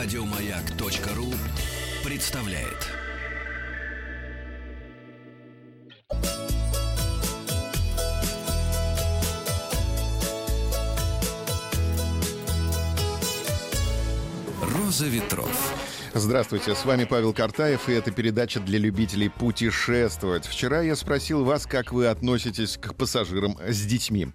Радиомаяк.ру представляет. Роза ветров. Здравствуйте, с вами Павел Картаев, и это передача для любителей путешествовать. Вчера я спросил вас, как вы относитесь к пассажирам с детьми.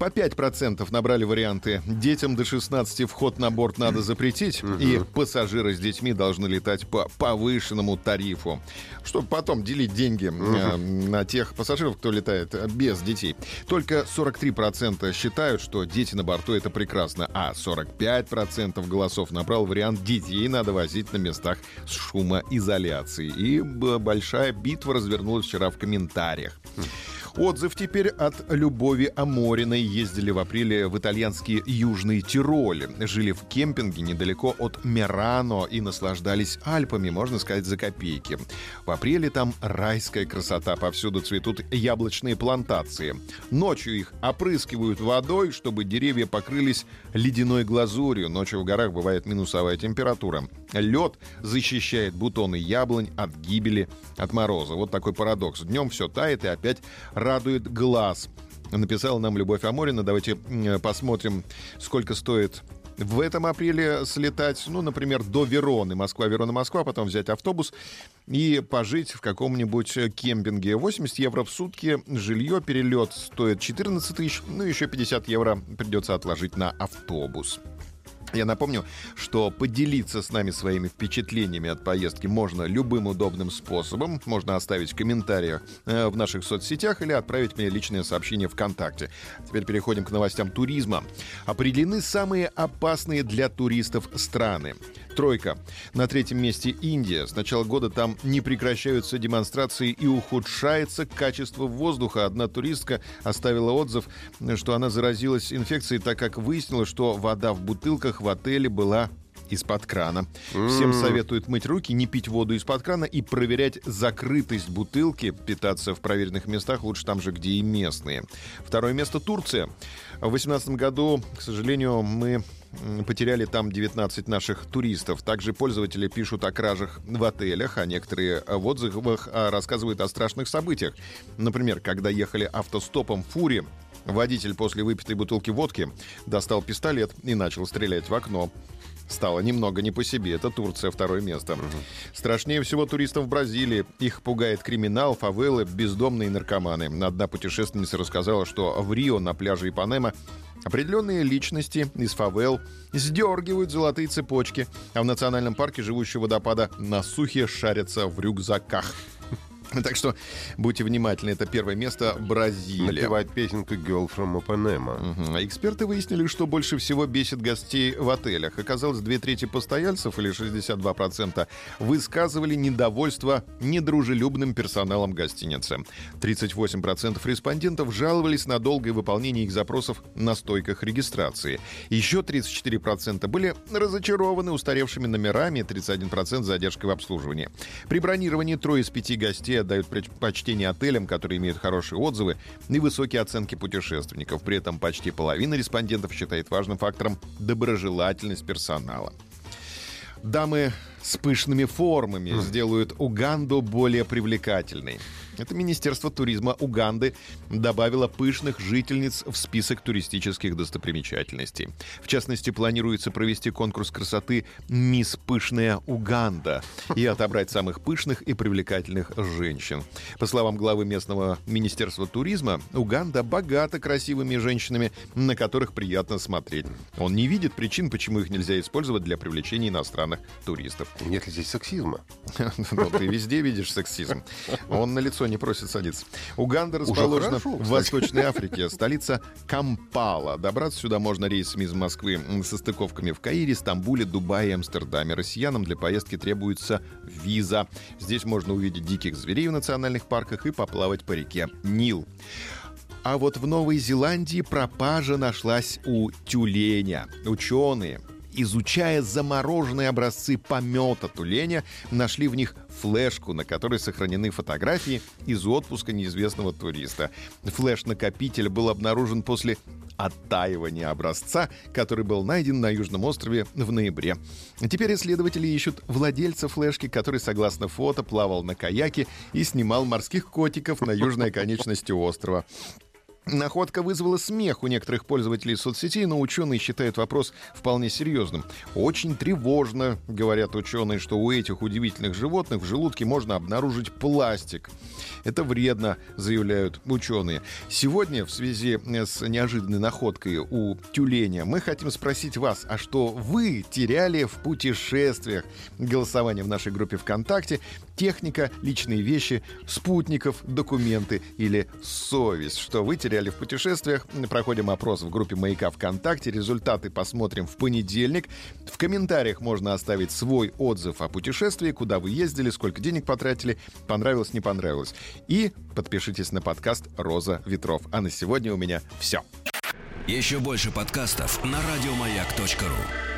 По 5% набрали варианты. Детям до 16 вход на борт надо запретить, и пассажиры с детьми должны летать по повышенному тарифу, чтобы потом делить деньги э, на тех пассажиров, кто летает без детей. Только 43% считают, что дети на борту это прекрасно, а 45% голосов набрал вариант детей надо возить на местах с шумоизоляцией. И большая битва развернулась вчера в комментариях. Отзыв теперь от Любови Амориной. Ездили в апреле в итальянский Южный Тироль. Жили в кемпинге недалеко от Мерано и наслаждались Альпами, можно сказать, за копейки. В апреле там райская красота. Повсюду цветут яблочные плантации. Ночью их опрыскивают водой, чтобы деревья покрылись ледяной глазурью. Ночью в горах бывает минусовая температура. Лед защищает бутоны яблонь от гибели, от мороза. Вот такой парадокс. Днем все тает и опять радует глаз. Написала нам Любовь Аморина. Давайте посмотрим, сколько стоит в этом апреле слетать, ну, например, до Вероны, Москва, Верона, Москва, потом взять автобус и пожить в каком-нибудь кемпинге. 80 евро в сутки, жилье, перелет стоит 14 тысяч, ну, еще 50 евро придется отложить на автобус. Я напомню, что поделиться с нами своими впечатлениями от поездки можно любым удобным способом. Можно оставить в комментариях э, в наших соцсетях или отправить мне личное сообщение ВКонтакте. Теперь переходим к новостям туризма. Определены самые опасные для туристов страны. Тройка. На третьем месте Индия. С начала года там не прекращаются демонстрации и ухудшается качество воздуха. Одна туристка оставила отзыв, что она заразилась инфекцией, так как выяснила, что вода в бутылках в отеле была из-под крана. Всем советуют мыть руки, не пить воду из-под крана и проверять закрытость бутылки. Питаться в проверенных местах лучше там же, где и местные. Второе место Турция. В 2018 году, к сожалению, мы потеряли там 19 наших туристов. Также пользователи пишут о кражах в отелях, а некоторые в отзывах а, рассказывают о страшных событиях. Например, когда ехали автостопом в фуре, водитель после выпитой бутылки водки достал пистолет и начал стрелять в окно. Стало немного не по себе. Это Турция, второе место. Угу. Страшнее всего туристов в Бразилии. Их пугает криминал, фавелы, бездомные наркоманы. Одна путешественница рассказала, что в Рио на пляже Ипанема Определенные личности из фавел сдергивают золотые цепочки, а в национальном парке живущего водопада на сухе шарятся в рюкзаках. Так что будьте внимательны, это первое место Бразилия. Напевать песенку «Girl from Ipanema». Угу. Эксперты выяснили, что больше всего бесит гостей в отелях. Оказалось, две трети постояльцев, или 62%, высказывали недовольство недружелюбным персоналом гостиницы. 38% респондентов жаловались на долгое выполнение их запросов на стойках регистрации. Еще 34% были разочарованы устаревшими номерами, 31% задержкой в обслуживании. При бронировании трое из пяти гостей отдают предпочтение отелям, которые имеют хорошие отзывы и высокие оценки путешественников. При этом почти половина респондентов считает важным фактором доброжелательность персонала. Дамы с пышными формами сделают Уганду более привлекательной. Это Министерство туризма Уганды добавило пышных жительниц в список туристических достопримечательностей. В частности, планируется провести конкурс красоты «Мисс Пышная Уганда» и отобрать самых пышных и привлекательных женщин. По словам главы местного Министерства туризма, Уганда богата красивыми женщинами, на которых приятно смотреть. Он не видит причин, почему их нельзя использовать для привлечения иностранных туристов. Нет ли здесь сексизма? Ну, ты везде видишь сексизм. Он на лицо не просит садиться. Уганда расположена хорошо, в Восточной Африке, столица Кампала. Добраться сюда можно рейсами из Москвы со стыковками в Каире, Стамбуле, Дубае и Амстердаме. Россиянам для поездки требуется виза. Здесь можно увидеть диких зверей в национальных парках и поплавать по реке Нил. А вот в Новой Зеландии пропажа нашлась у тюленя. Ученые изучая замороженные образцы помета туленя, нашли в них флешку, на которой сохранены фотографии из отпуска неизвестного туриста. Флеш-накопитель был обнаружен после оттаивания образца, который был найден на Южном острове в ноябре. Теперь исследователи ищут владельца флешки, который, согласно фото, плавал на каяке и снимал морских котиков на южной оконечности острова. Находка вызвала смех у некоторых пользователей соцсетей, но ученые считают вопрос вполне серьезным. Очень тревожно, говорят ученые, что у этих удивительных животных в желудке можно обнаружить пластик. Это вредно, заявляют ученые. Сегодня в связи с неожиданной находкой у тюленя мы хотим спросить вас, а что вы теряли в путешествиях? Голосование в нашей группе ВКонтакте. Техника, личные вещи, спутников, документы или совесть. Что вы теряли в путешествиях? Проходим опрос в группе «Маяка ВКонтакте». Результаты посмотрим в понедельник. В комментариях можно оставить свой отзыв о путешествии, куда вы ездили, сколько денег потратили, понравилось, не понравилось. И подпишитесь на подкаст «Роза ветров». А на сегодня у меня все. Еще больше подкастов на радиомаяк.ру.